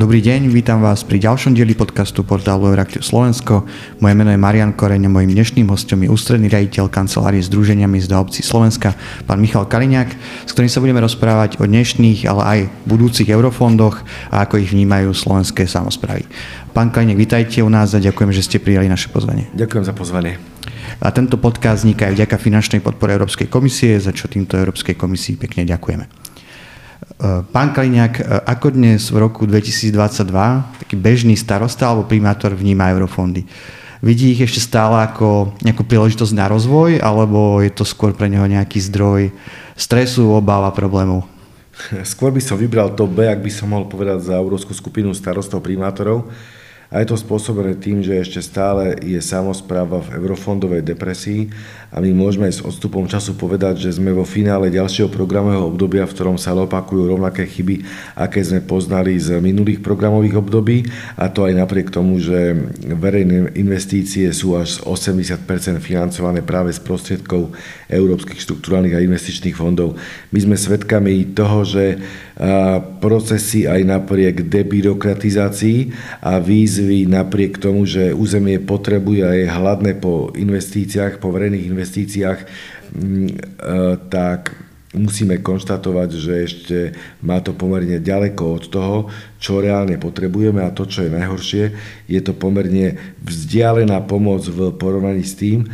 Dobrý deň, vítam vás pri ďalšom dieli podcastu portálu Euraktiv Slovensko. Moje meno je Marian Koreň a mojim dnešným hostom je ústredný riaditeľ kancelárie Združenia miest a obcí Slovenska, pán Michal Kaliňák, s ktorým sa budeme rozprávať o dnešných, ale aj budúcich eurofondoch a ako ich vnímajú slovenské samozprávy. Pán Kaliňák, vítajte u nás a ďakujem, že ste prijali naše pozvanie. Ďakujem za pozvanie. A tento podcast vzniká aj vďaka finančnej podpore Európskej komisie, za čo týmto Európskej komisii pekne ďakujeme. Pán Kaliňák, ako dnes v roku 2022 taký bežný starosta alebo primátor vníma eurofondy? Vidí ich ešte stále ako nejakú príležitosť na rozvoj, alebo je to skôr pre neho nejaký zdroj stresu, obáva, problémov? Skôr by som vybral to B, ak by som mohol povedať za európsku skupinu starostov primátorov. A je to spôsobené tým, že ešte stále je samozpráva v eurofondovej depresii a my môžeme s odstupom času povedať, že sme vo finále ďalšieho programového obdobia, v ktorom sa opakujú rovnaké chyby, aké sme poznali z minulých programových období a to aj napriek tomu, že verejné investície sú až z 80% financované práve z prostriedkov európskych štruktúrálnych a investičných fondov. My sme svedkami toho, že procesy aj napriek debirokratizácii a výzvy napriek tomu, že územie potrebuje a je hladné po investíciách, po verejných investíciách, mm, tak musíme konštatovať, že ešte má to pomerne ďaleko od toho, čo reálne potrebujeme a to, čo je najhoršie, je to pomerne vzdialená pomoc v porovnaní s tým,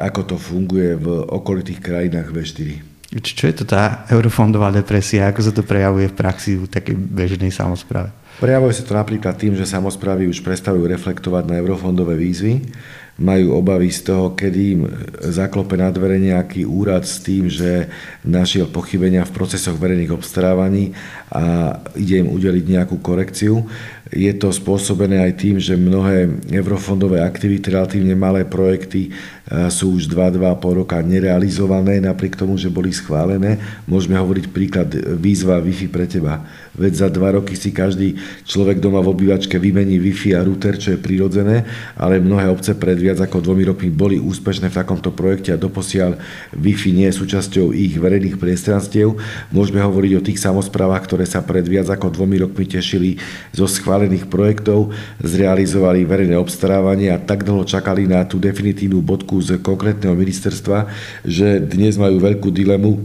ako to funguje v okolitých krajinách V4. Čo je to tá eurofondová depresia? Ako sa to prejavuje v praxi v takej bežnej samozpráve? Prejavuje sa to napríklad tým, že samozprávy už prestavujú reflektovať na eurofondové výzvy, majú obavy z toho, kedy im zaklope na dvere nejaký úrad s tým, že našiel pochybenia v procesoch verejných obstarávaní a ide im udeliť nejakú korekciu. Je to spôsobené aj tým, že mnohé eurofondové aktivity, relatívne malé projekty sú už 2-2,5 roka nerealizované, napriek tomu, že boli schválené. Môžeme hovoriť príklad výzva Wi-Fi pre teba. Veď za dva roky si každý človek doma v obývačke vymení Wi-Fi a router, čo je prirodzené, ale mnohé obce pred viac ako dvomi rokmi boli úspešné v takomto projekte a doposiaľ Wi-Fi nie je súčasťou ich verejných priestranstiev. Môžeme hovoriť o tých samozprávach, ktoré sa pred viac ako dvomi rokmi tešili zo schválených projektov, zrealizovali verejné obstarávanie a tak dlho čakali na tú definitívnu bodku z konkrétneho ministerstva, že dnes majú veľkú dilemu,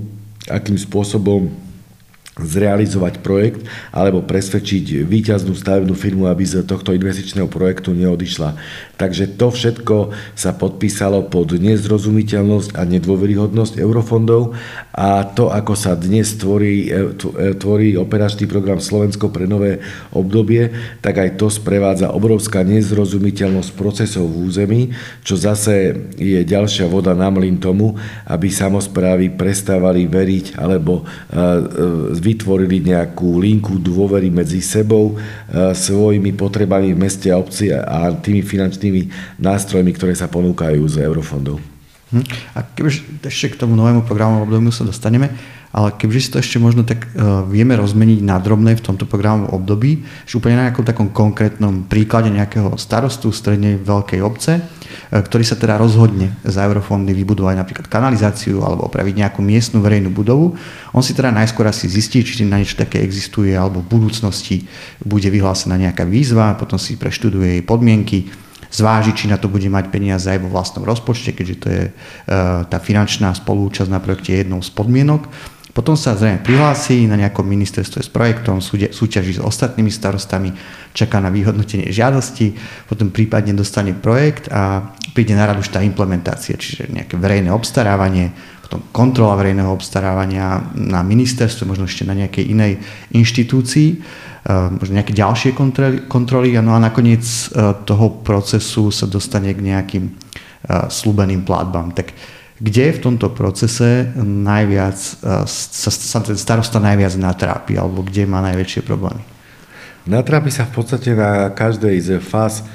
akým spôsobom zrealizovať projekt alebo presvedčiť výťaznú stavebnú firmu, aby z tohto investičného projektu neodišla. Takže to všetko sa podpísalo pod nezrozumiteľnosť a nedôveryhodnosť eurofondov a to, ako sa dnes tvorí, e, e, tvorí operačný program Slovensko pre nové obdobie, tak aj to sprevádza obrovská nezrozumiteľnosť procesov v území, čo zase je ďalšia voda na mlyn tomu, aby samozprávy prestávali veriť alebo e, vytvorili nejakú linku dôvery medzi sebou, svojimi potrebami v meste a obci a tými finančnými nástrojmi, ktoré sa ponúkajú z eurofondov. Hm. A kebyže ešte k tomu novému programu obdobiu sa dostaneme, ale kebyže si to ešte možno tak uh, vieme rozmeniť na drobné v tomto programovom období, že úplne na nejakom takom konkrétnom príklade nejakého starostu strednej veľkej obce, uh, ktorý sa teda rozhodne za eurofondy vybudovať napríklad kanalizáciu alebo opraviť nejakú miestnu verejnú budovu, on si teda najskôr asi zistí, či na niečo také existuje alebo v budúcnosti bude vyhlásená nejaká výzva, potom si preštuduje jej podmienky, zváži, či na to bude mať peniaze aj vo vlastnom rozpočte, keďže to je e, tá finančná spolúčasť na projekte jednou z podmienok. Potom sa zrejme prihlási na nejakom ministerstve s projektom, súťaží s ostatnými starostami, čaká na vyhodnotenie žiadosti, potom prípadne dostane projekt a príde na radu už tá implementácia, čiže nejaké verejné obstarávanie, potom kontrola verejného obstarávania na ministerstve, možno ešte na nejakej inej inštitúcii možno nejaké ďalšie kontroly, kontroly no a nakoniec e, toho procesu sa dostane k nejakým e, slúbeným platbám. Tak kde v tomto procese najviac e, sa, sa ten starosta najviac natrápi alebo kde má najväčšie problémy? Natrápi sa v podstate na každej z fáz.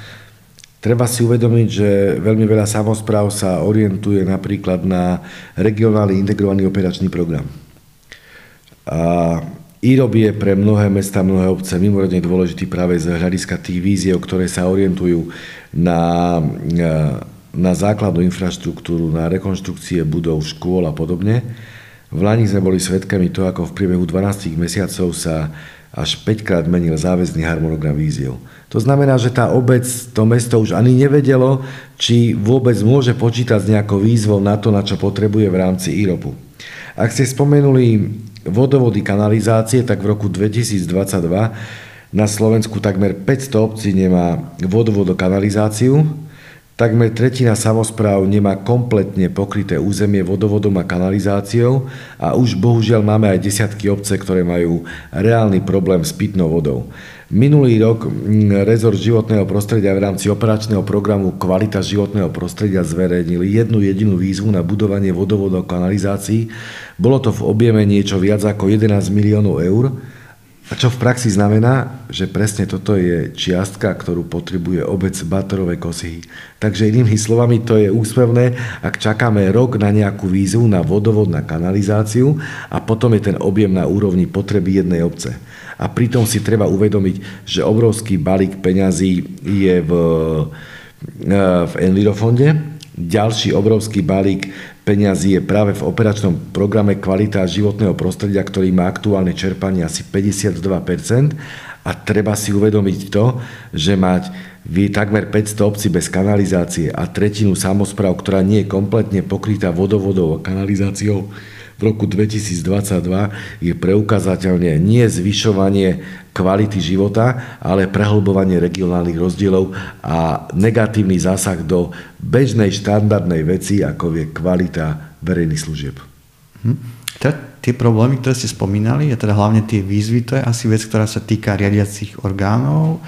Treba si uvedomiť, že veľmi veľa samozpráv sa orientuje napríklad na regionálny integrovaný operačný program. A IROB je pre mnohé mesta, mnohé obce mimoriadne dôležitý práve z hľadiska tých víziev, ktoré sa orientujú na, na základnú infraštruktúru, na rekonštrukcie budov, škôl a podobne. V Lani sme boli svedkami toho, ako v priebehu 12 mesiacov sa až 5 krát menil záväzný harmonogram víziev. To znamená, že tá obec, to mesto už ani nevedelo, či vôbec môže počítať s nejakou výzvou na to, na čo potrebuje v rámci IROPu. Ak ste spomenuli vodovody kanalizácie, tak v roku 2022 na Slovensku takmer 500 obcí nemá vodovodo kanalizáciu, Takmer tretina samozpráv nemá kompletne pokryté územie vodovodom a kanalizáciou a už bohužiaľ máme aj desiatky obce, ktoré majú reálny problém s pitnou vodou. Minulý rok mm, rezort životného prostredia v rámci operačného programu Kvalita životného prostredia zverejnil jednu jedinú výzvu na budovanie vodovodov kanalizácií. Bolo to v objeme niečo viac ako 11 miliónov eur a čo v praxi znamená, že presne toto je čiastka, ktorú potrebuje obec Batorovej Kosihy. Takže inými slovami to je úspevné, ak čakáme rok na nejakú výzvu na vodovod, na kanalizáciu a potom je ten objem na úrovni potreby jednej obce. A pritom si treba uvedomiť, že obrovský balík peňazí je v, e, v Envirofonde, ďalší obrovský balík peňazí je práve v operačnom programe Kvalita životného prostredia, ktorý má aktuálne čerpanie asi 52% a treba si uvedomiť to, že mať vy takmer 500 obcí bez kanalizácie a tretinu samozpráv, ktorá nie je kompletne pokrytá vodovodou a kanalizáciou, v roku 2022 je preukázateľne nie zvyšovanie kvality života, ale prehlbovanie regionálnych rozdielov a negatívny zásah do bežnej štandardnej veci, ako je kvalita verejných služieb. Hm. Tie problémy, ktoré ste spomínali, a teda hlavne tie výzvy, to je asi vec, ktorá sa týka riadiacich orgánov,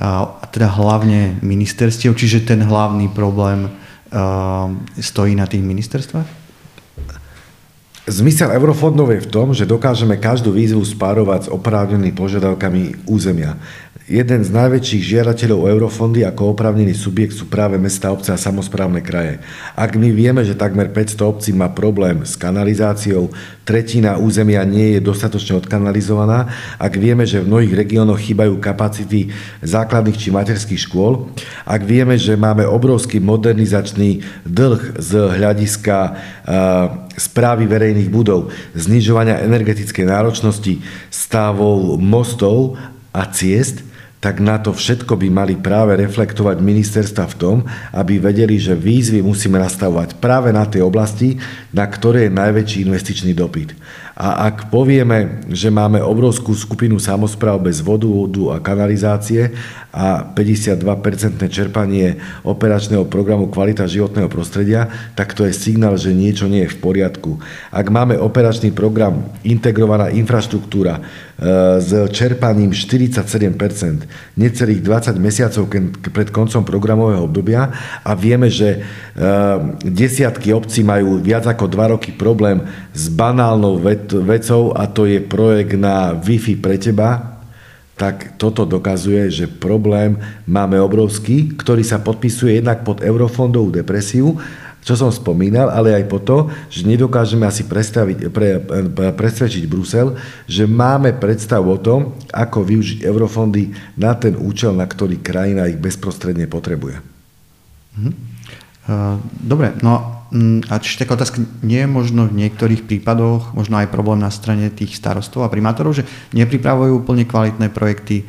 a teda hlavne ministerstiev, čiže ten hlavný problém stojí na tých ministerstvách? Zmysel eurofondov je v tom, že dokážeme každú výzvu spárovať s oprávnenými požiadavkami územia. Jeden z najväčších žiadateľov eurofondy ako oprávnený subjekt sú práve mesta, obce a samozprávne kraje. Ak my vieme, že takmer 500 obcí má problém s kanalizáciou, tretina územia nie je dostatočne odkanalizovaná, ak vieme, že v mnohých regiónoch chýbajú kapacity základných či materských škôl, ak vieme, že máme obrovský modernizačný dlh z hľadiska správy verejných budov, znižovania energetickej náročnosti, stavov mostov a ciest, tak na to všetko by mali práve reflektovať ministerstva v tom, aby vedeli, že výzvy musíme nastavovať práve na tie oblasti, na ktoré je najväčší investičný dopyt. A ak povieme, že máme obrovskú skupinu samozpráv bez vodu, vodu a kanalizácie a 52% čerpanie operačného programu Kvalita životného prostredia, tak to je signál, že niečo nie je v poriadku. Ak máme operačný program Integrovaná infraštruktúra, s čerpaním 47%, necelých 20 mesiacov pred koncom programového obdobia a vieme, že e, desiatky obcí majú viac ako 2 roky problém s banálnou vecou a to je projekt na Wi-Fi pre teba, tak toto dokazuje, že problém máme obrovský, ktorý sa podpisuje jednak pod eurofondovú depresiu čo som spomínal, ale aj po to, že nedokážeme asi predstaviť, pre, pre, presvedčiť Brusel, že máme predstavu o tom, ako využiť eurofondy na ten účel, na ktorý krajina ich bezprostredne potrebuje. Mhm. Dobre, no a či taká otázka, nie je možno v niektorých prípadoch možno aj problém na strane tých starostov a primátorov, že nepripravujú úplne kvalitné projekty, e,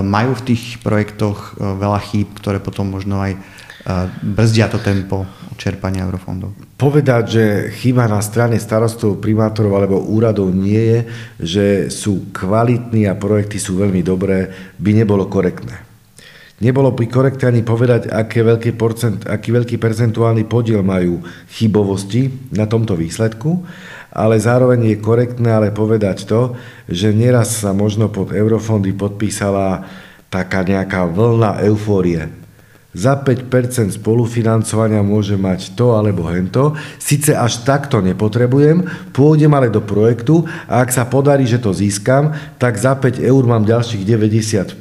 majú v tých projektoch e, veľa chýb, ktoré potom možno aj brzdia to tempo čerpania eurofondov? Povedať, že chyba na strane starostov, primátorov alebo úradov nie je, že sú kvalitní a projekty sú veľmi dobré, by nebolo korektné. Nebolo by korektné ani povedať, aký veľký, percent, aký veľký percentuálny podiel majú chybovosti na tomto výsledku, ale zároveň je korektné ale povedať to, že nieraz sa možno pod eurofondy podpísala taká nejaká vlna eufórie za 5% spolufinancovania môže mať to alebo hento. Sice až takto nepotrebujem, pôjdem ale do projektu a ak sa podarí, že to získam, tak za 5 eur mám ďalších 95,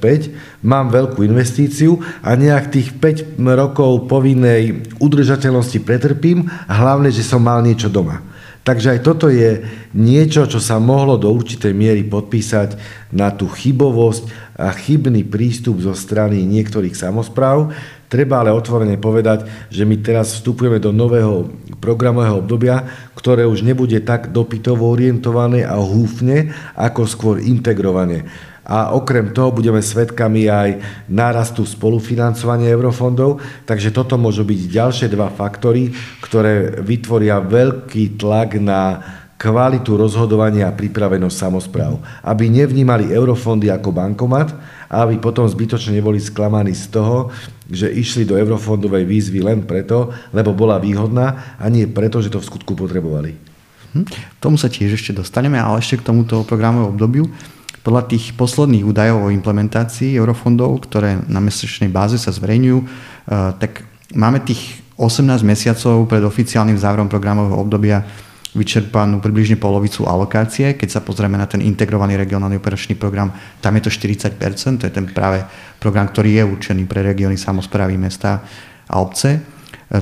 mám veľkú investíciu a nejak tých 5 rokov povinnej udržateľnosti pretrpím hlavne, že som mal niečo doma. Takže aj toto je niečo, čo sa mohlo do určitej miery podpísať na tú chybovosť a chybný prístup zo strany niektorých samozpráv. Treba ale otvorene povedať, že my teraz vstupujeme do nového programového obdobia, ktoré už nebude tak dopytovo orientované a húfne, ako skôr integrovane. a okrem toho budeme svedkami aj nárastu spolufinancovania eurofondov, takže toto môžu byť ďalšie dva faktory, ktoré vytvoria veľký tlak na kvalitu rozhodovania a pripravenosť samozpráv. Aby nevnímali eurofondy ako bankomat a aby potom zbytočne neboli sklamaní z toho, že išli do eurofondovej výzvy len preto, lebo bola výhodná a nie preto, že to v skutku potrebovali. Hm, tomu sa tiež ešte dostaneme, ale ešte k tomuto programovému obdobiu. Podľa tých posledných údajov o implementácii eurofondov, ktoré na mesačnej báze sa zverejňujú, eh, tak máme tých 18 mesiacov pred oficiálnym záverom programového obdobia vyčerpanú približne polovicu alokácie. Keď sa pozrieme na ten integrovaný regionálny operačný program, tam je to 40%, to je ten práve program, ktorý je určený pre regióny, samozprávy, mesta a obce. E,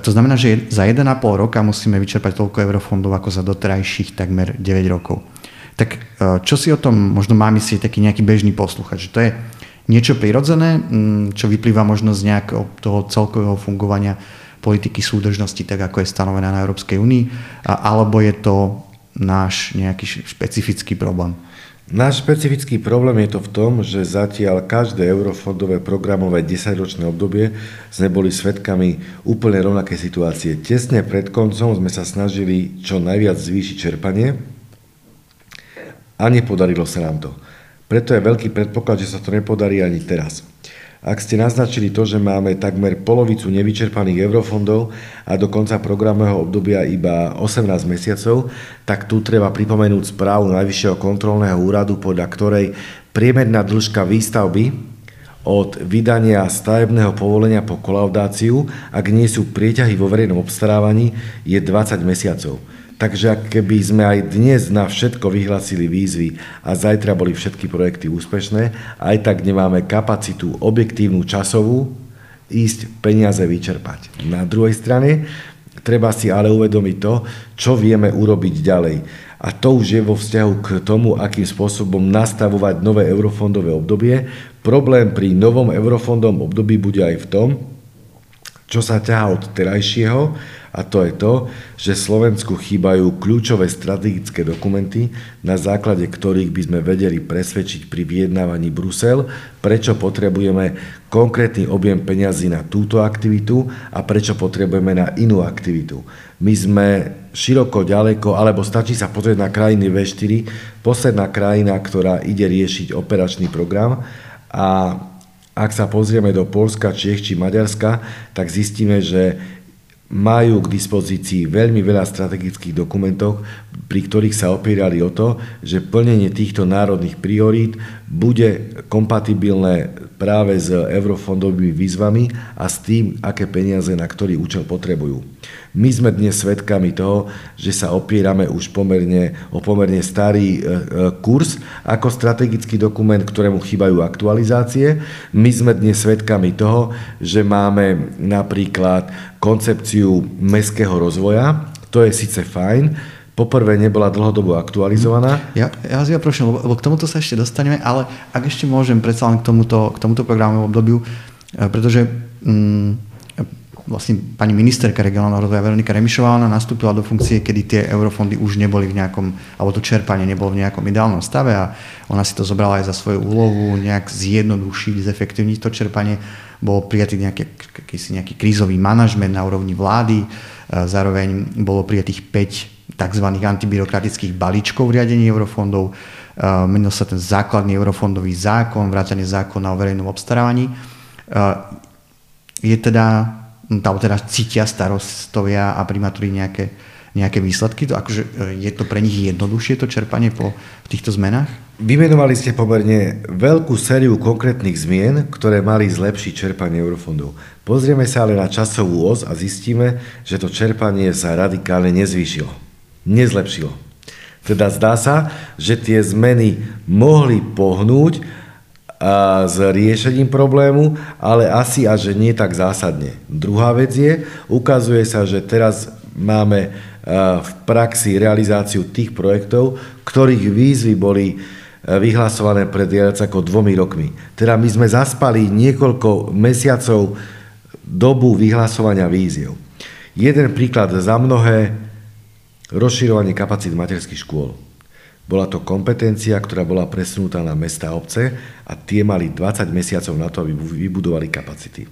to znamená, že za 1,5 roka musíme vyčerpať toľko eurofondov ako za doterajších takmer 9 rokov. Tak e, čo si o tom možno má myslieť taký nejaký bežný posluchač? Že to je niečo prirodzené, čo vyplýva možno z nejakého toho celkového fungovania politiky súdržnosti, tak ako je stanovená na Európskej únii, alebo je to náš nejaký špecifický problém? Náš špecifický problém je to v tom, že zatiaľ každé eurofondové programové 10-ročné obdobie sme boli svetkami úplne rovnaké situácie. Tesne pred koncom sme sa snažili čo najviac zvýšiť čerpanie a nepodarilo sa nám to. Preto je veľký predpoklad, že sa to nepodarí ani teraz. Ak ste naznačili to, že máme takmer polovicu nevyčerpaných eurofondov a do konca programového obdobia iba 18 mesiacov, tak tu treba pripomenúť správu Najvyššieho kontrolného úradu, podľa ktorej priemerná dĺžka výstavby od vydania stavebného povolenia po kolaudáciu, ak nie sú prieťahy vo verejnom obstarávaní, je 20 mesiacov. Takže keby sme aj dnes na všetko vyhlasili výzvy a zajtra boli všetky projekty úspešné, aj tak nemáme kapacitu objektívnu časovú ísť peniaze vyčerpať. Na druhej strane treba si ale uvedomiť to, čo vieme urobiť ďalej. A to už je vo vzťahu k tomu, akým spôsobom nastavovať nové eurofondové obdobie. Problém pri novom eurofondom období bude aj v tom, čo sa ťahá od terajšieho, a to je to, že Slovensku chýbajú kľúčové strategické dokumenty, na základe ktorých by sme vedeli presvedčiť pri vyjednávaní Brusel, prečo potrebujeme konkrétny objem peňazí na túto aktivitu a prečo potrebujeme na inú aktivitu. My sme široko ďaleko, alebo stačí sa pozrieť na krajiny V4, posledná krajina, ktorá ide riešiť operačný program a ak sa pozrieme do Polska, Čech či Maďarska, tak zistíme, že majú k dispozícii veľmi veľa strategických dokumentov, pri ktorých sa opierali o to, že plnenie týchto národných priorít bude kompatibilné práve s eurofondovými výzvami a s tým, aké peniaze na ktorý účel potrebujú. My sme dnes svedkami toho, že sa opierame už pomerne, o pomerne starý e, e, kurz ako strategický dokument, ktorému chýbajú aktualizácie. My sme dnes svedkami toho, že máme napríklad koncepciu mestského rozvoja, to je síce fajn, poprvé nebola dlhodobo aktualizovaná. Ja, ja vás ja prosím, lebo, lebo k tomuto sa ešte dostaneme, ale ak ešte môžem predsa len k tomuto, k tomuto programovému obdobiu, e, pretože mm, vlastne pani ministerka regionálneho rozvoja Veronika Remišová, ona nastúpila do funkcie, kedy tie eurofondy už neboli v nejakom, alebo to čerpanie nebolo v nejakom ideálnom stave a ona si to zobrala aj za svoju úlohu nejak zjednodušiť, zefektívniť to čerpanie. Bol prijatý nejaký, nejaký krízový manažment na úrovni vlády, zároveň bolo prijatých 5 tzv. antibyrokratických balíčkov v riadení eurofondov, menil sa ten základný eurofondový zákon, vrátanie zákona o verejnom obstarávaní. Je teda alebo teda cítia starostovia a primátori nejaké, nejaké výsledky? To, akože e, je to pre nich jednoduchšie to čerpanie po týchto zmenách? Vymenovali ste pomerne veľkú sériu konkrétnych zmien, ktoré mali zlepšiť čerpanie eurofondov. Pozrieme sa ale na časovú os a zistíme, že to čerpanie sa radikálne nezvýšilo. Nezlepšilo. Teda zdá sa, že tie zmeny mohli pohnúť a s riešením problému, ale asi a že nie tak zásadne. Druhá vec je, ukazuje sa, že teraz máme v praxi realizáciu tých projektov, ktorých výzvy boli vyhlasované pred viac ako dvomi rokmi. Teda my sme zaspali niekoľko mesiacov dobu vyhlasovania víziev. Jeden príklad za mnohé rozširovanie kapacít materských škôl. Bola to kompetencia, ktorá bola presunutá na mesta a obce a tie mali 20 mesiacov na to, aby vybudovali kapacity.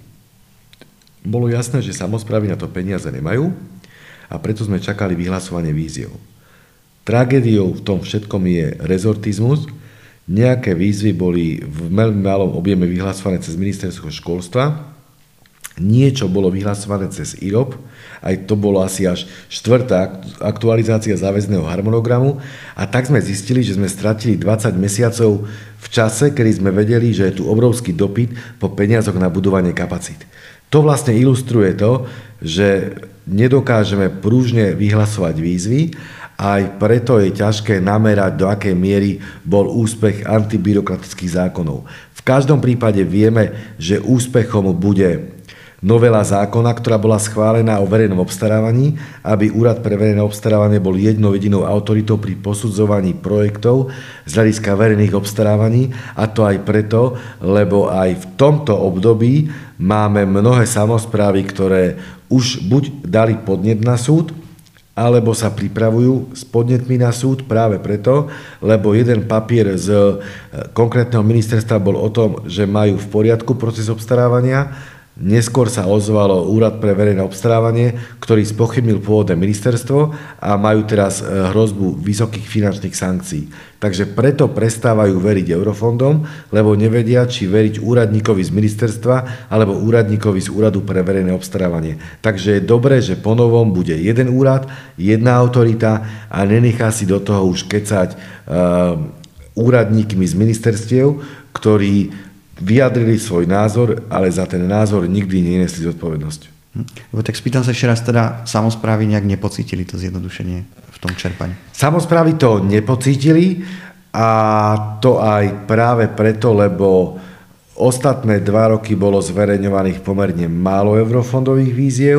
Bolo jasné, že samozprávy na to peniaze nemajú a preto sme čakali vyhlasovanie víziev. Tragédiou v tom všetkom je rezortizmus. Nejaké výzvy boli v veľmi malom objeme vyhlasované cez ministerstvo školstva, niečo bolo vyhlasované cez IROP, aj to bolo asi až štvrtá aktualizácia záväzného harmonogramu a tak sme zistili, že sme stratili 20 mesiacov v čase, kedy sme vedeli, že je tu obrovský dopyt po peniazoch na budovanie kapacít. To vlastne ilustruje to, že nedokážeme prúžne vyhlasovať výzvy aj preto je ťažké namerať, do akej miery bol úspech antibyrokratických zákonov. V každom prípade vieme, že úspechom bude novela zákona, ktorá bola schválená o verejnom obstarávaní, aby Úrad pre verejné obstarávanie bol jednou jedinou autoritou pri posudzovaní projektov z hľadiska verejných obstarávaní a to aj preto, lebo aj v tomto období máme mnohé samozprávy, ktoré už buď dali podnet na súd, alebo sa pripravujú s podnetmi na súd práve preto, lebo jeden papier z e, konkrétneho ministerstva bol o tom, že majú v poriadku proces obstarávania Neskôr sa ozvalo Úrad pre verejné obstarávanie, ktorý spochybnil pôvodné ministerstvo a majú teraz e, hrozbu vysokých finančných sankcií. Takže preto prestávajú veriť eurofondom, lebo nevedia, či veriť úradníkovi z ministerstva alebo úradníkovi z Úradu pre verejné obstarávanie. Takže je dobré, že ponovom bude jeden úrad, jedna autorita a nenechá si do toho už kecať uh, úradníkmi z ministerstiev, ktorí vyjadrili svoj názor, ale za ten názor nikdy nenesli zodpovednosť. Hm. Tak spýtam sa ešte raz, teda samozprávy nejak nepocítili to zjednodušenie v tom čerpaní? Samozprávy to nepocítili a to aj práve preto, lebo ostatné dva roky bolo zverejňovaných pomerne málo eurofondových víziev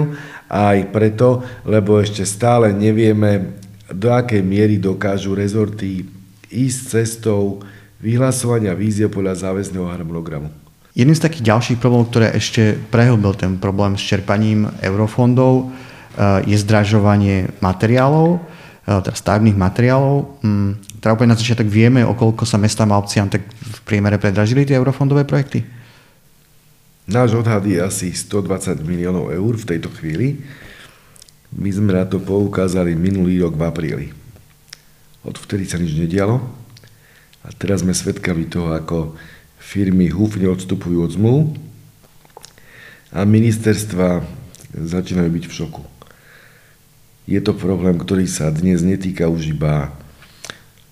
a aj preto, lebo ešte stále nevieme, do akej miery dokážu rezorty ísť cestou vyhlasovania vízie podľa záväzného harmonogramu. Jedným z takých ďalších problémov, ktoré ešte prehlbil ten problém s čerpaním eurofondov, eh, je zdražovanie materiálov, eh, teda stavebných materiálov. Mm, teda úplne na začiatok vieme, okolko sa mestám a obciam tak v priemere predražili tie eurofondové projekty? Náš odhad je asi 120 miliónov eur v tejto chvíli. My sme na to poukázali minulý rok v apríli. Odvtedy sa nič nedialo a teraz sme svedkami toho, ako firmy húfne odstupujú od zmluv a ministerstva začínajú byť v šoku. Je to problém, ktorý sa dnes netýka už iba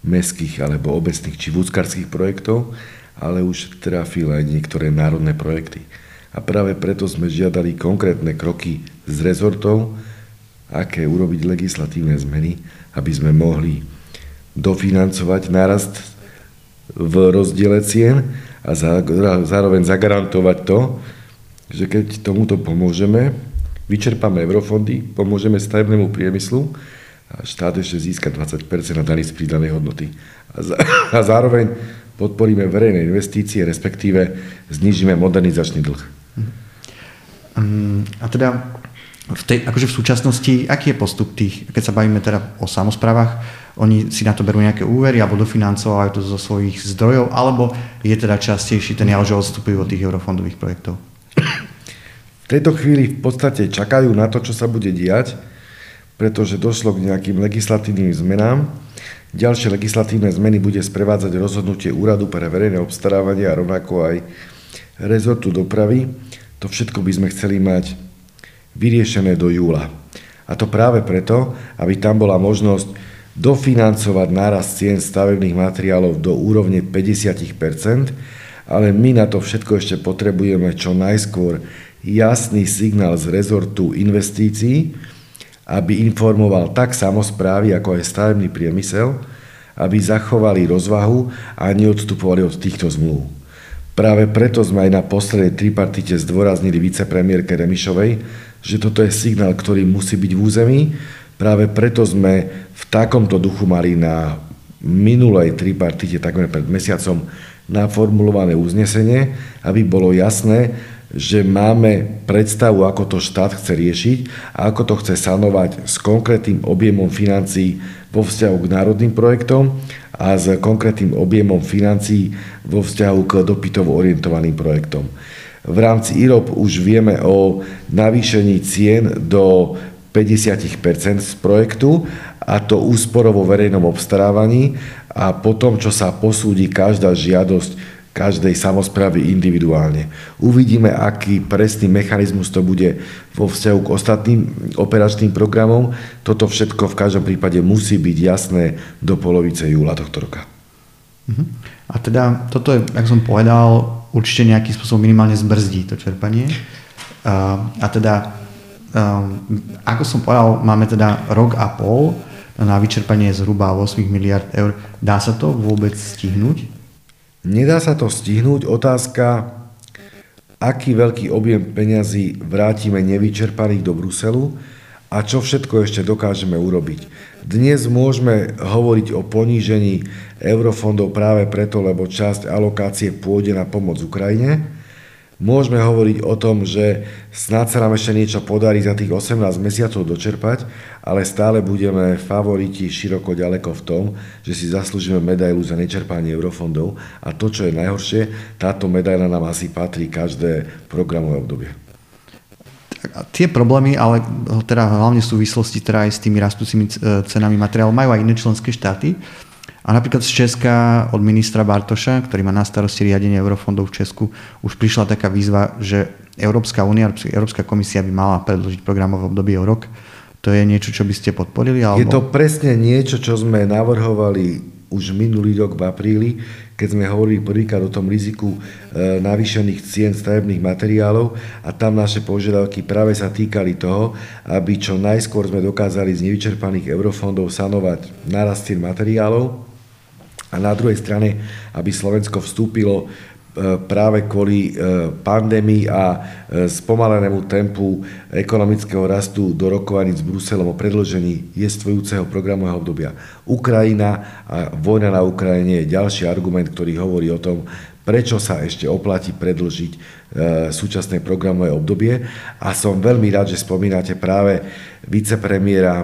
mestských alebo obecných či vúckarských projektov, ale už trafil aj niektoré národné projekty. A práve preto sme žiadali konkrétne kroky z rezortov, aké urobiť legislatívne zmeny, aby sme mohli dofinancovať nárast v rozdiele cien a zároveň zagarantovať to, že keď tomuto pomôžeme, vyčerpáme eurofondy, pomôžeme stavebnému priemyslu a štát ešte získa 20% na daní z pridanej hodnoty. A, a zároveň podporíme verejné investície, respektíve znižíme modernizačný dlh. Um, a teda v tej, akože v súčasnosti, aký je postup tých, keď sa bavíme teda o samozprávach, oni si na to berú nejaké úvery alebo dofinancovajú to zo svojich zdrojov, alebo je teda častejší ten jav, že odstupujú od tých eurofondových projektov? V tejto chvíli v podstate čakajú na to, čo sa bude diať, pretože došlo k nejakým legislatívnym zmenám. Ďalšie legislatívne zmeny bude sprevádzať rozhodnutie Úradu pre verejné obstarávanie a rovnako aj rezortu dopravy. To všetko by sme chceli mať vyriešené do júla. A to práve preto, aby tam bola možnosť dofinancovať nárast cien stavebných materiálov do úrovne 50% ale my na to všetko ešte potrebujeme čo najskôr jasný signál z rezortu investícií, aby informoval tak samozprávy, ako aj stavebný priemysel, aby zachovali rozvahu a neodstupovali od týchto zmluv. Práve preto sme aj na poslednej tripartite zdôraznili vicepremiérke Remišovej, že toto je signál, ktorý musí byť v území. Práve preto sme v takomto duchu mali na minulej tripartite, takmer pred mesiacom, naformulované uznesenie, aby bolo jasné, že máme predstavu, ako to štát chce riešiť a ako to chce sanovať s konkrétnym objemom financií vo vzťahu k národným projektom a s konkrétnym objemom financií vo vzťahu k dopytovo orientovaným projektom. V rámci IROP už vieme o navýšení cien do 50 z projektu a to úsporo vo verejnom obstarávaní a potom, čo sa posúdi každá žiadosť každej samozprávy individuálne. Uvidíme, aký presný mechanizmus to bude vo vzťahu k ostatným operačným programom. Toto všetko v každom prípade musí byť jasné do polovice júla tohto roka. Mhm. A teda toto je, jak som povedal, určite nejakým spôsobom minimálne zbrzdí to čerpanie. A, teda, ako som povedal, máme teda rok a pol na vyčerpanie zhruba 8 miliard eur. Dá sa to vôbec stihnúť? Nedá sa to stihnúť. Otázka, aký veľký objem peňazí vrátime nevyčerpaných do Bruselu a čo všetko ešte dokážeme urobiť. Dnes môžeme hovoriť o ponížení eurofondov práve preto, lebo časť alokácie pôjde na pomoc Ukrajine, Môžeme hovoriť o tom, že snad sa nám ešte niečo podarí za tých 18 mesiacov dočerpať, ale stále budeme favoriti široko ďaleko v tom, že si zaslúžime medailu za nečerpanie eurofondov a to, čo je najhoršie, táto medaila nám asi patrí každé programové obdobie. Tie problémy, ale teda hlavne v súvislosti teda aj s tými rastúcimi cenami materiálov majú aj iné členské štáty. A napríklad z Česka od ministra Bartoša, ktorý má na starosti riadenie eurofondov v Česku, už prišla taká výzva, že Európska únia, Európska komisia by mala predložiť programové obdobie o rok. To je niečo, čo by ste podporili? Alebo... Je to presne niečo, čo sme navrhovali už minulý rok v apríli, keď sme hovorili prvýkrát o tom riziku e, navýšených cien stavebných materiálov a tam naše požiadavky práve sa týkali toho, aby čo najskôr sme dokázali z nevyčerpaných eurofondov sanovať narast cien materiálov a na druhej strane, aby Slovensko vstúpilo práve kvôli e, pandémii a e, spomalenému tempu ekonomického rastu do rokovaní s Bruselom o predložení jestvojúceho programového obdobia. Ukrajina a vojna na Ukrajine je ďalší argument, ktorý hovorí o tom, prečo sa ešte oplatí predlžiť e, súčasné programové obdobie. A som veľmi rád, že spomínate práve vicepremiéra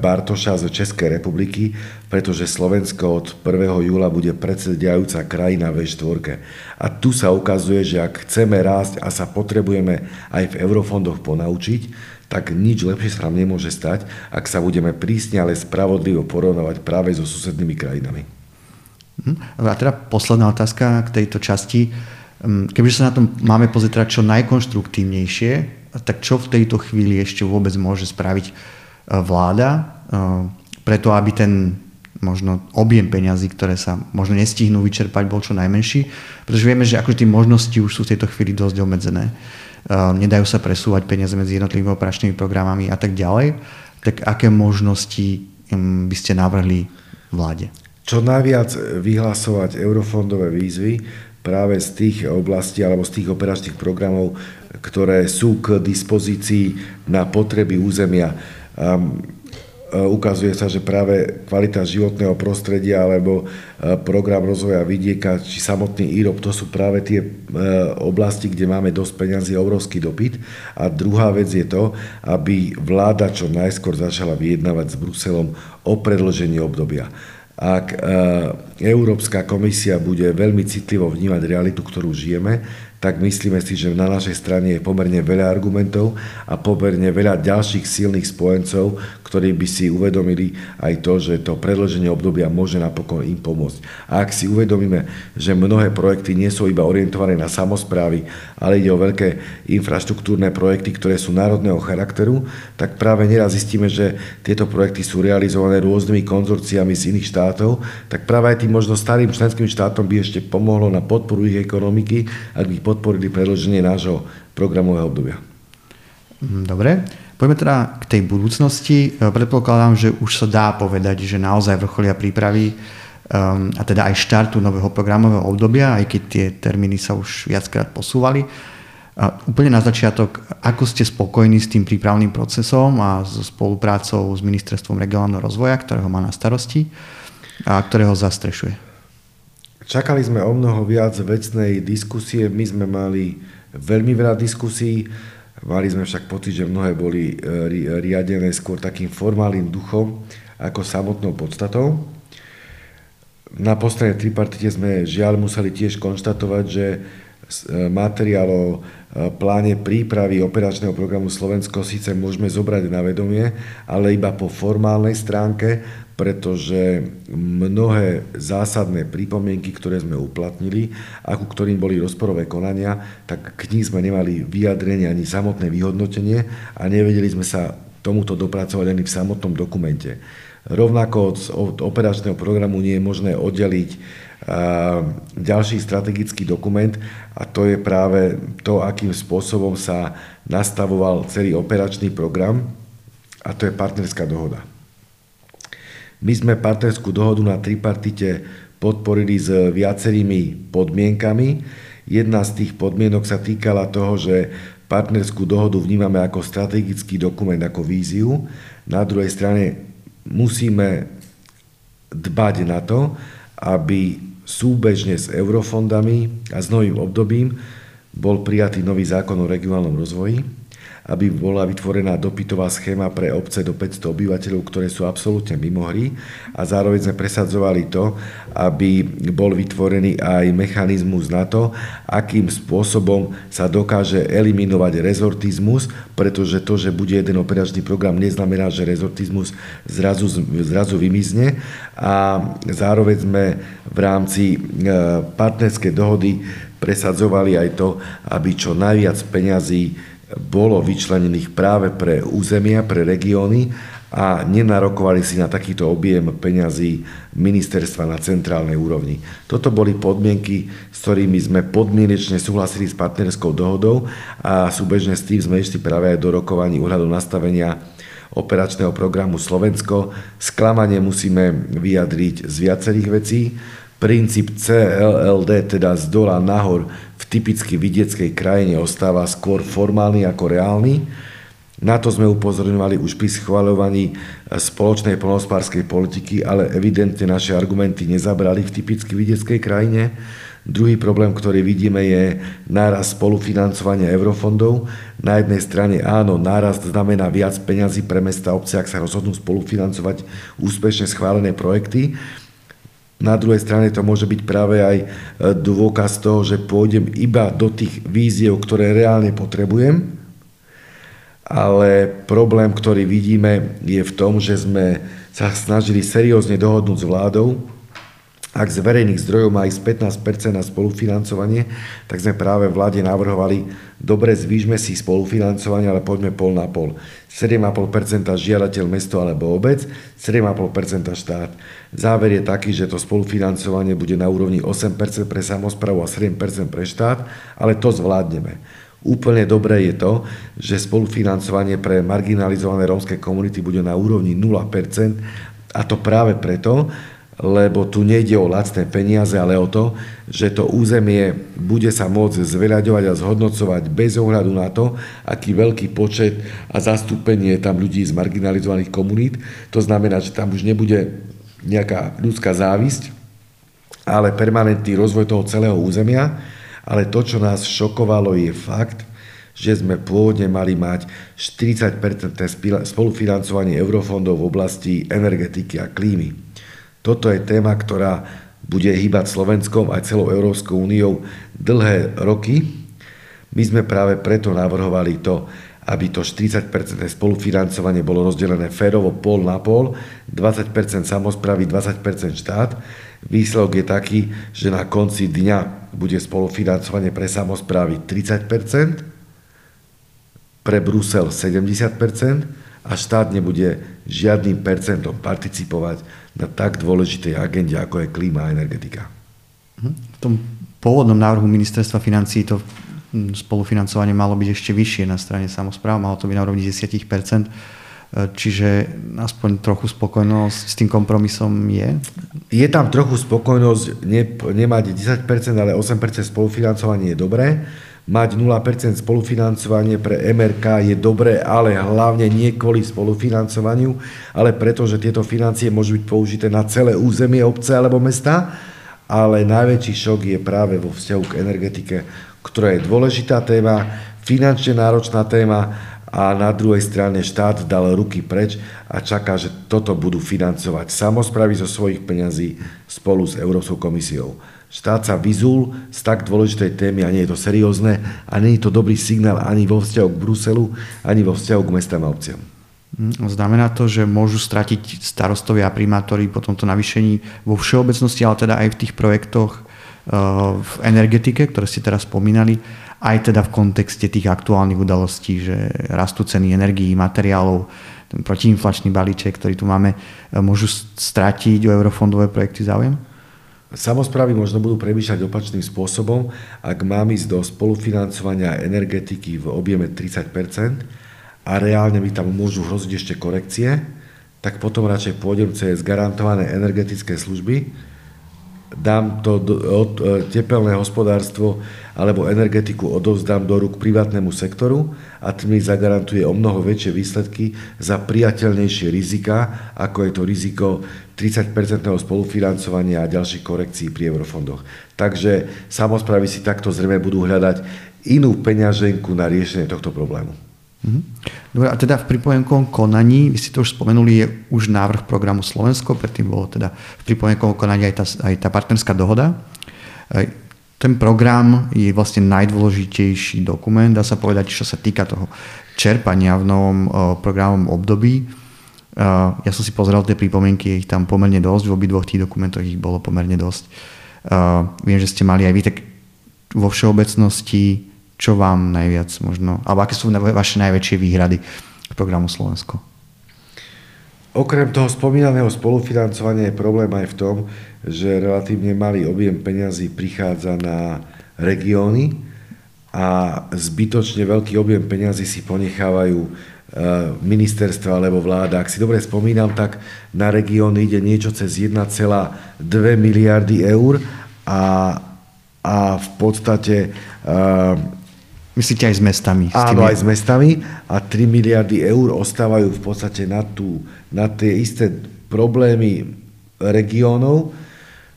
Bartoša z Českej republiky, pretože Slovensko od 1. júla bude predsedajúca krajina V4. A tu sa ukazuje, že ak chceme rásť a sa potrebujeme aj v eurofondoch ponaučiť, tak nič lepšie sa nám nemôže stať, ak sa budeme prísne, ale spravodlivo porovnávať práve so susednými krajinami. Hm? A teda posledná otázka k tejto časti. Hm, kebyže sa na tom máme pozrieť čo najkonštruktívnejšie, tak čo v tejto chvíli ešte vôbec môže spraviť e, vláda e, preto, aby ten možno objem peňazí, ktoré sa možno nestihnú vyčerpať, bol čo najmenší, pretože vieme, že akože tie možnosti už sú v tejto chvíli dosť obmedzené. E, nedajú sa presúvať peniaze medzi jednotlivými operačnými programami a tak ďalej. Tak aké možnosti hm, by ste navrhli vláde? čo najviac vyhlasovať eurofondové výzvy práve z tých oblastí alebo z tých operačných programov, ktoré sú k dispozícii na potreby územia. Um, ukazuje sa, že práve kvalita životného prostredia alebo program rozvoja vidieka či samotný IROP, to sú práve tie oblasti, kde máme dosť peňazí a obrovský dopyt. A druhá vec je to, aby vláda čo najskôr začala vyjednávať s Bruselom o predložení obdobia ak e, Európska komisia bude veľmi citlivo vnímať realitu, ktorú žijeme, tak myslíme si, že na našej strane je pomerne veľa argumentov a pomerne veľa ďalších silných spojencov, ktorí by si uvedomili aj to, že to predloženie obdobia môže napokon im pomôcť. A ak si uvedomíme, že mnohé projekty nie sú iba orientované na samozprávy, ale ide o veľké infraštruktúrne projekty, ktoré sú národného charakteru, tak práve neraz zistíme, že tieto projekty sú realizované rôznymi konzorciami z iných štátov, tak práve aj tým možno starým členským štátom by ešte pomohlo na podporu ich ekonomiky, ak by podporili predloženie nášho programového obdobia. Mm, dobre. Poďme teda k tej budúcnosti. E, predpokladám, že už sa dá povedať, že naozaj vrcholia prípravy um, a teda aj štartu nového programového obdobia, aj keď tie termíny sa už viackrát posúvali. A úplne na začiatok, ako ste spokojní s tým prípravným procesom a so spoluprácou s Ministerstvom regionálneho rozvoja, ktorého má na starosti a ktorého zastrešuje? Čakali sme o mnoho viac vecnej diskusie, my sme mali veľmi veľa diskusí, mali sme však pocit, že mnohé boli e, riadené skôr takým formálnym duchom ako samotnou podstatou. na poslednej tripartite sme žiaľ museli tiež konštatovať, že e, materiál o e, pláne prípravy operačného programu Slovensko síce môžeme zobrať na vedomie, ale iba po formálnej stránke, pretože mnohé zásadné pripomienky, ktoré sme uplatnili a ku ktorým boli rozporové konania, tak k ní sme nemali vyjadrenie ani samotné vyhodnotenie a nevedeli sme sa tomuto dopracovať ani v samotnom dokumente. Rovnako od operačného programu nie je možné oddeliť ďalší strategický dokument a to je práve to, akým spôsobom sa nastavoval celý operačný program a to je partnerská dohoda. My sme partnerskú dohodu na tripartite podporili s viacerými podmienkami. Jedna z tých podmienok sa týkala toho, že partnerskú dohodu vnímame ako strategický dokument, ako víziu. Na druhej strane musíme dbať na to, aby súbežne s eurofondami a s novým obdobím bol prijatý nový zákon o regionálnom rozvoji, aby bola vytvorená dopytová schéma pre obce do 500 obyvateľov, ktoré sú absolútne mimo hry. A zároveň sme presadzovali to, aby bol vytvorený aj mechanizmus na to, akým spôsobom sa dokáže eliminovať rezortizmus, pretože to, že bude jeden operačný program, neznamená, že rezortizmus zrazu, zrazu vymizne. A zároveň sme v rámci e, partnerskej dohody presadzovali aj to, aby čo najviac peňazí bolo vyčlenených práve pre územia, pre regióny a nenarokovali si na takýto objem peňazí ministerstva na centrálnej úrovni. Toto boli podmienky, s ktorými sme podmienečne súhlasili s partnerskou dohodou a súbežne s tým sme išli práve aj do rokovaní úhľadu nastavenia operačného programu Slovensko. Sklamanie musíme vyjadriť z viacerých vecí. Princíp CLLD, teda z dola nahor v typicky vidieckej krajine, ostáva skôr formálny ako reálny. Na to sme upozorňovali už pri schváľovaní spoločnej polnospárskej politiky, ale evidentne naše argumenty nezabrali v typicky vidieckej krajine. Druhý problém, ktorý vidíme, je náraz spolufinancovania eurofondov. Na jednej strane áno, nárast znamená viac peňazí pre mesta a obce, ak sa rozhodnú spolufinancovať úspešne schválené projekty. Na druhej strane to môže byť práve aj e, dôkaz toho, že pôjdem iba do tých víziev, ktoré reálne potrebujem, ale problém, ktorý vidíme, je v tom, že sme sa snažili seriózne dohodnúť s vládou, ak z verejných zdrojov má ísť 15% na spolufinancovanie, tak sme práve vláde navrhovali, dobre, zvýšme si spolufinancovanie, ale poďme pol na pol. 7,5% žiadateľ mesto alebo obec, 7,5% štát. Záver je taký, že to spolufinancovanie bude na úrovni 8% pre samozprávu a 7% pre štát, ale to zvládneme. Úplne dobré je to, že spolufinancovanie pre marginalizované rómske komunity bude na úrovni 0%, a to práve preto, lebo tu nejde o lacné peniaze, ale o to, že to územie bude sa môcť zveľaďovať a zhodnocovať bez ohľadu na to, aký veľký počet a zastúpenie tam ľudí z marginalizovaných komunít. To znamená, že tam už nebude nejaká ľudská závisť, ale permanentný rozvoj toho celého územia. Ale to, čo nás šokovalo, je fakt, že sme pôvodne mali mať 40% spolufinancovanie eurofondov v oblasti energetiky a klímy. Toto je téma, ktorá bude hýbať Slovenskom aj celou Európskou úniou dlhé roky. My sme práve preto navrhovali to, aby to 40% spolufinancovanie bolo rozdelené férovo pol na pol, 20% samozprávy, 20% štát. Výsledok je taký, že na konci dňa bude spolufinancovanie pre samozprávy 30%, pre Brusel 70%, a štát nebude žiadnym percentom participovať na tak dôležitej agende, ako je klíma a energetika. Mhm. V tom pôvodnom návrhu ministerstva financí to hm, spolufinancovanie malo byť ešte vyššie na strane samozpráv, malo to byť na úrovni 10%, e, čiže aspoň trochu spokojnosť s tým kompromisom je? Je tam trochu spokojnosť ne, nemať 10%, ale 8% spolufinancovanie je dobré mať 0% spolufinancovanie pre MRK je dobré, ale hlavne nie kvôli spolufinancovaniu, ale preto, že tieto financie môžu byť použité na celé územie obce alebo mesta, ale najväčší šok je práve vo vzťahu k energetike, ktorá je dôležitá téma, finančne náročná téma a na druhej strane štát dal ruky preč a čaká, že toto budú financovať samozpravy zo svojich peňazí spolu s Európskou komisiou. Štát sa vyzul z tak dôležitej témy a nie je to seriózne a nie je to dobrý signál ani vo vzťahu k Bruselu, ani vo vzťahu k mestám a obciam. Mm, znamená to, že môžu stratiť starostovia a primátori po tomto navýšení vo všeobecnosti, ale teda aj v tých projektoch eh, v energetike, ktoré ste teraz spomínali, aj teda v kontexte tých aktuálnych udalostí, že rastú ceny energií, materiálov, ten protiinflačný balíček, ktorý tu máme, eh, môžu stratiť o eurofondové projekty záujem? Samozprávy možno budú premýšľať opačným spôsobom, ak mám ísť do spolufinancovania energetiky v objeme 30% a reálne mi tam môžu hroziť ešte korekcie, tak potom radšej pôjdem cez garantované energetické služby, dám to od, e, tepelné hospodárstvo alebo energetiku odovzdám do rúk privátnemu sektoru a tým mi zagarantuje o mnoho väčšie výsledky za priateľnejšie rizika, ako je to riziko 30% spolufinancovania a ďalších korekcií pri eurofondoch. Takže samozprávy si takto zrejme budú hľadať inú peňaženku na riešenie tohto problému. Mhm. Dobre, a teda v pripojenkovom konaní, vy ste to už spomenuli, je už návrh programu Slovensko, predtým bolo teda v pripojenkovom konaní aj tá, aj tá partnerská dohoda. Ten program je vlastne najdôležitejší dokument, dá sa povedať, čo sa týka toho čerpania v novom programovom období. Ja som si pozrel tie pripomienky, ich tam pomerne dosť, v obidvoch tých dokumentoch ich bolo pomerne dosť. Viem, že ste mali aj vy, tak vo všeobecnosti čo vám najviac možno, alebo aké sú vaše najväčšie výhrady k programu Slovensko? Okrem toho spomínaného spolufinancovania je problém aj v tom, že relatívne malý objem peňazí prichádza na regióny a zbytočne veľký objem peňazí si ponechávajú ministerstva alebo vláda. Ak si dobre spomínam, tak na regióny ide niečo cez 1,2 miliardy eur a, a v podstate uh, Myslíte aj s mestami? Áno, aj s mestami a 3 miliardy eur ostávajú v podstate na, tú, na tie isté problémy regiónov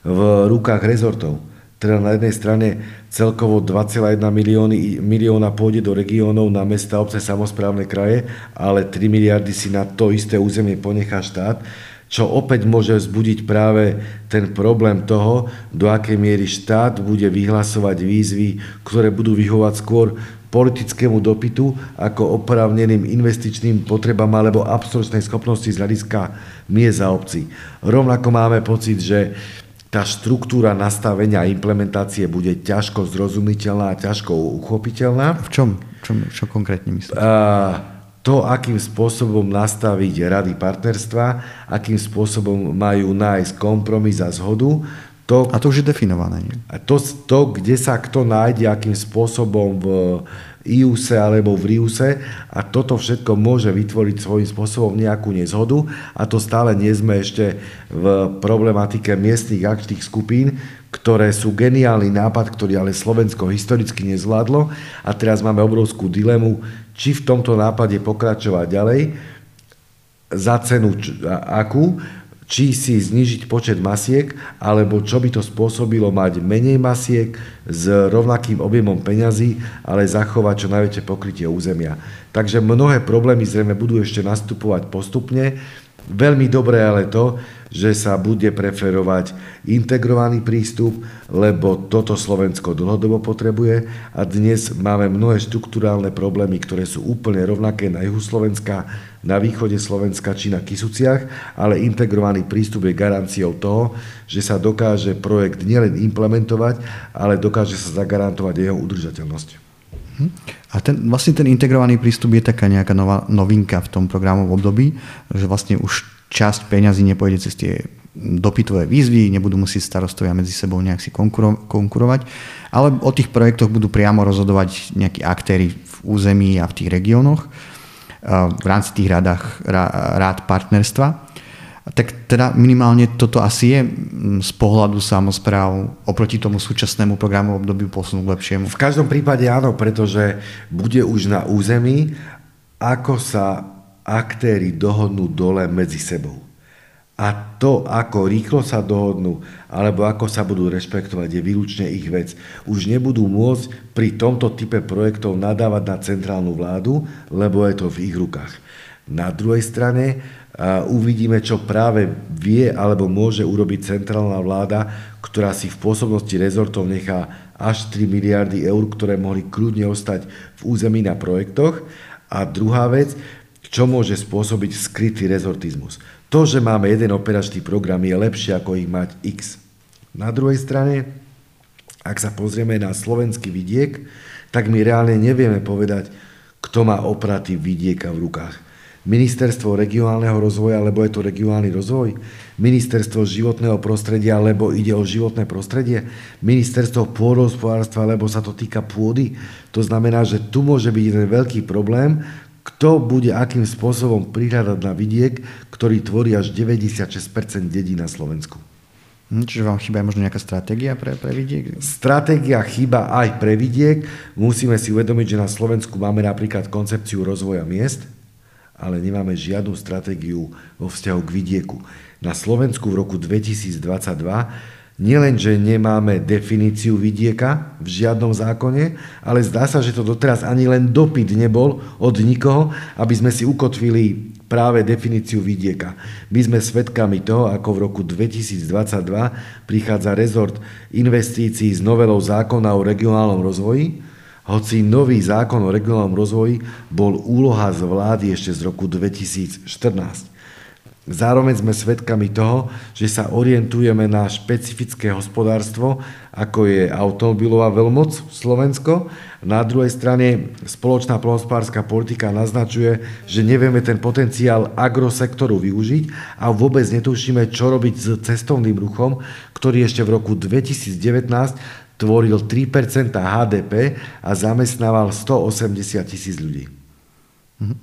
v rukách rezortov. Teda na jednej strane celkovo 2,1 milióny, milióna pôjde do regiónov na mesta, obce, samozprávne kraje, ale 3 miliardy si na to isté územie ponechá štát, čo opäť môže vzbudiť práve ten problém toho, do akej miery štát bude vyhlasovať výzvy, ktoré budú vyhovať skôr politickému dopytu ako oprávneným investičným potrebám alebo absorčnej schopnosti z hľadiska miest a obcí. Rovnako máme pocit, že tá štruktúra nastavenia a implementácie bude ťažko zrozumiteľná a ťažko uchopiteľná. V čom? Čo, čo konkrétne myslíte? to, akým spôsobom nastaviť rady partnerstva, akým spôsobom majú nájsť kompromis a zhodu, to, a to už je definované. Nie? To, to, kde sa kto nájde, akým spôsobom v IUSE alebo v RIUSE a toto všetko môže vytvoriť svojím spôsobom nejakú nezhodu a to stále nie sme ešte v problematike miestnych akčných skupín, ktoré sú geniálny nápad, ktorý ale Slovensko historicky nezvládlo a teraz máme obrovskú dilemu, či v tomto nápade pokračovať ďalej, za cenu akú, či si znižiť počet masiek, alebo čo by to spôsobilo mať menej masiek s rovnakým objemom peňazí, ale zachovať čo najväčšie pokrytie územia. Takže mnohé problémy zrejme budú ešte nastupovať postupne. Veľmi dobré ale to, že sa bude preferovať integrovaný prístup, lebo toto Slovensko dlhodobo potrebuje a dnes máme mnohé štruktúrálne problémy, ktoré sú úplne rovnaké na juhu Slovenska, na východe Slovenska či na Kisuciach, ale integrovaný prístup je garanciou toho, že sa dokáže projekt nielen implementovať, ale dokáže sa zagarantovať jeho udržateľnosť. Mhm. A ten, vlastne ten integrovaný prístup je taká nejaká nová novinka v tom programovom období, že vlastne už časť peňazí nepôjde cez tie dopytové výzvy, nebudú musieť starostovia medzi sebou nejak si konkuro, konkurovať, ale o tých projektoch budú priamo rozhodovať nejakí aktéry v území a v tých regiónoch v rámci tých rádach, rád partnerstva. Tak teda minimálne toto asi je z pohľadu samozpráv oproti tomu súčasnému programu obdobiu posunú k lepšiemu. V každom prípade áno, pretože bude už na území, ako sa aktéry dohodnú dole medzi sebou. A to, ako rýchlo sa dohodnú, alebo ako sa budú rešpektovať, je výlučne ich vec. Už nebudú môcť pri tomto type projektov nadávať na centrálnu vládu, lebo je to v ich rukách. Na druhej strane uvidíme, čo práve vie alebo môže urobiť centrálna vláda, ktorá si v pôsobnosti rezortov nechá až 3 miliardy eur, ktoré mohli kľudne ostať v území na projektoch. A druhá vec, čo môže spôsobiť skrytý rezortizmus. To, že máme jeden operačný program, je lepšie ako ich mať X. Na druhej strane, ak sa pozrieme na slovenský vidiek, tak my reálne nevieme povedať, kto má opratý vidieka v rukách. Ministerstvo regionálneho rozvoja, lebo je to regionálny rozvoj, ministerstvo životného prostredia, lebo ide o životné prostredie, ministerstvo pôdohospodárstva, lebo sa to týka pôdy. To znamená, že tu môže byť jeden veľký problém, kto bude akým spôsobom prihľadať na vidiek, ktorý tvorí až 96% dedí na Slovensku. Hm, čiže vám chýba možno nejaká stratégia pre, pre vidiek? Stratégia chýba aj pre vidiek. Musíme si uvedomiť, že na Slovensku máme napríklad koncepciu rozvoja miest, ale nemáme žiadnu stratégiu vo vzťahu k vidieku. Na Slovensku v roku 2022 Nielen, že nemáme definíciu vidieka v žiadnom zákone, ale zdá sa, že to doteraz ani len dopyt nebol od nikoho, aby sme si ukotvili práve definíciu vidieka. My sme svedkami toho, ako v roku 2022 prichádza rezort investícií s novelou zákona o regionálnom rozvoji, hoci nový zákon o regionálnom rozvoji bol úloha z vlády ešte z roku 2014. Zároveň sme svedkami toho, že sa orientujeme na špecifické hospodárstvo, ako je automobilová veľmoc Slovensko. Na druhej strane spoločná plnohospodárska politika naznačuje, že nevieme ten potenciál agrosektoru využiť a vôbec netušíme, čo robiť s cestovným ruchom, ktorý ešte v roku 2019 tvoril 3% HDP a zamestnával 180 tisíc ľudí. Mm-hmm.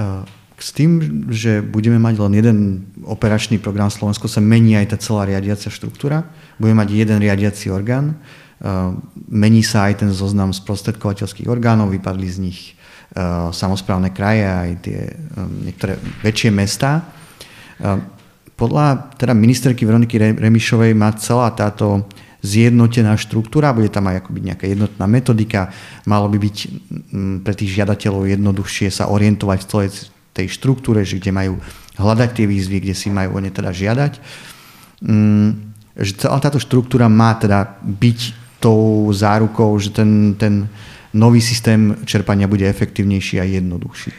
Uh... S tým, že budeme mať len jeden operačný program Slovensko, sa mení aj tá celá riadiacia štruktúra. Budeme mať jeden riadiaci orgán. Mení sa aj ten zoznam sprostredkovateľských orgánov, vypadli z nich samozprávne kraje, aj tie niektoré väčšie mesta. Podľa teda ministerky Veroniky Remišovej má celá táto zjednotená štruktúra, bude tam aj akoby nejaká jednotná metodika, malo by byť pre tých žiadateľov jednoduchšie sa orientovať v celej tej štruktúre, že kde majú hľadať tie výzvy, kde si majú o teda žiadať. Mm, že celá táto štruktúra má teda byť tou zárukou, že ten, ten nový systém čerpania bude efektívnejší a jednoduchší.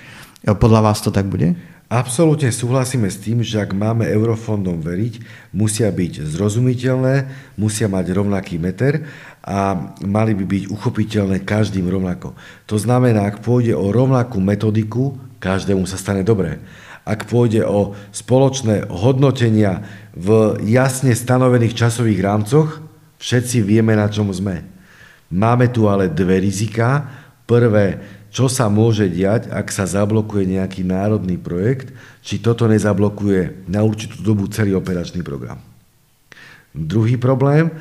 Podľa vás to tak bude? Absolútne súhlasíme s tým, že ak máme eurofondom veriť, musia byť zrozumiteľné, musia mať rovnaký meter a mali by byť uchopiteľné každým rovnako. To znamená, ak pôjde o rovnakú metodiku, každému sa stane dobre. Ak pôjde o spoločné hodnotenia v jasne stanovených časových rámcoch, všetci vieme, na čom sme. Máme tu ale dve rizika. Prvé, čo sa môže diať, ak sa zablokuje nejaký národný projekt, či toto nezablokuje na určitú dobu celý operačný program. Druhý problém,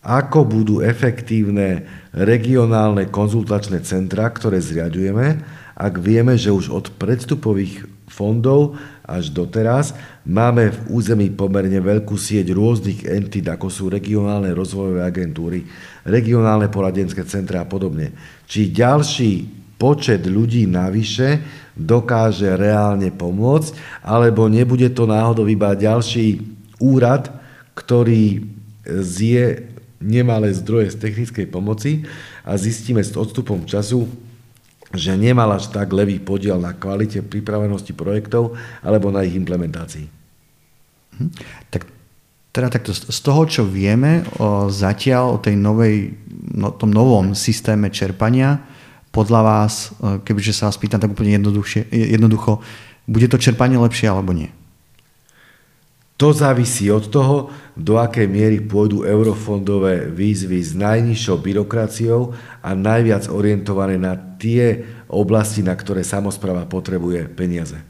ako budú efektívne regionálne konzultačné centra, ktoré zriadujeme, ak vieme, že už od predstupových fondov až doteraz máme v území pomerne veľkú sieť rôznych entít, ako sú regionálne rozvojové agentúry, regionálne poradenské centra a podobne. Či ďalší počet ľudí navyše dokáže reálne pomôcť, alebo nebude to náhodou iba ďalší úrad, ktorý zje nemalé zdroje z technickej pomoci a zistíme s odstupom času, že nemal až tak levý podiel na kvalite pripravenosti projektov alebo na ich implementácii. Mhm. Tak teda takto, z toho, čo vieme o, zatiaľ o tej novej, no, tom novom systéme čerpania, podľa vás, e, kebyže sa vás pýtam tak úplne jednoducho, bude to čerpanie lepšie alebo nie? To závisí od toho, do akej miery pôjdu eurofondové výzvy s najnižšou byrokraciou a najviac orientované na tie oblasti, na ktoré samozpráva potrebuje peniaze.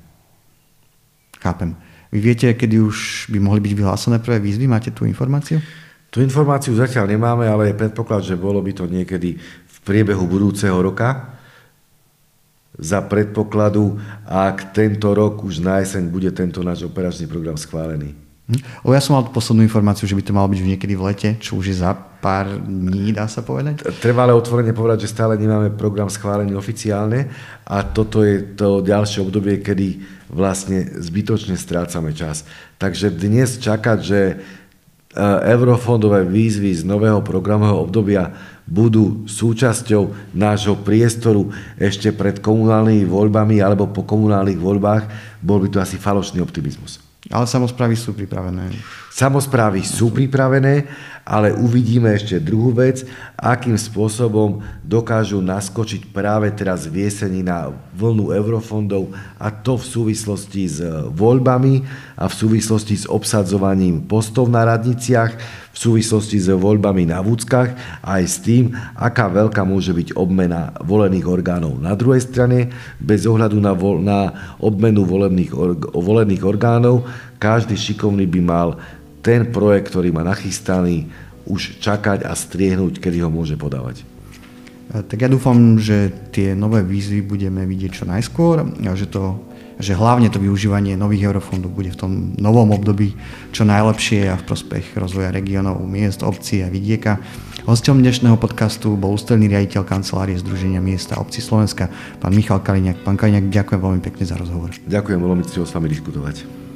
Chápem. Vy viete, kedy už by mohli byť vyhlásené prvé výzvy? Máte tú informáciu? Tú informáciu zatiaľ nemáme, ale je predpoklad, že bolo by to niekedy v priebehu budúceho roka. Za predpokladu, ak tento rok už na jeseň bude tento náš operačný program schválený. O, ja som mal poslednú informáciu, že by to malo byť niekedy v lete, čo už je za pár dní, dá sa povedať? Treba ale otvorene povedať, že stále nemáme program schválený oficiálne a toto je to ďalšie obdobie, kedy vlastne zbytočne strácame čas. Takže dnes čakať, že eurofondové výzvy z nového programového obdobia budú súčasťou nášho priestoru ešte pred komunálnymi voľbami alebo po komunálnych voľbách, bol by to asi falošný optimizmus. Ale samozprávy sú pripravené. Samozprávy sú pripravené, ale uvidíme ešte druhú vec, akým spôsobom dokážu naskočiť práve teraz v jeseni na vlnu eurofondov a to v súvislosti s voľbami a v súvislosti s obsadzovaním postov na radniciach, v súvislosti s voľbami na vúckach a aj s tým, aká veľká môže byť obmena volených orgánov. Na druhej strane, bez ohľadu na, vo, na obmenu volených, volených orgánov, každý šikovný by mal ten projekt, ktorý má nachystaný, už čakať a striehnúť, kedy ho môže podávať. Tak ja dúfam, že tie nové výzvy budeme vidieť čo najskôr a že, to, že hlavne to využívanie nových eurofondov bude v tom novom období čo najlepšie a v prospech rozvoja regionov, miest, obcí a vidieka. Hostom dnešného podcastu bol ústredný riaditeľ kancelárie Združenia miesta a obcí Slovenska, pán Michal Kaliňák. Pán Kaliňák, ďakujem veľmi pekne za rozhovor. Ďakujem veľmi s vami diskutovať.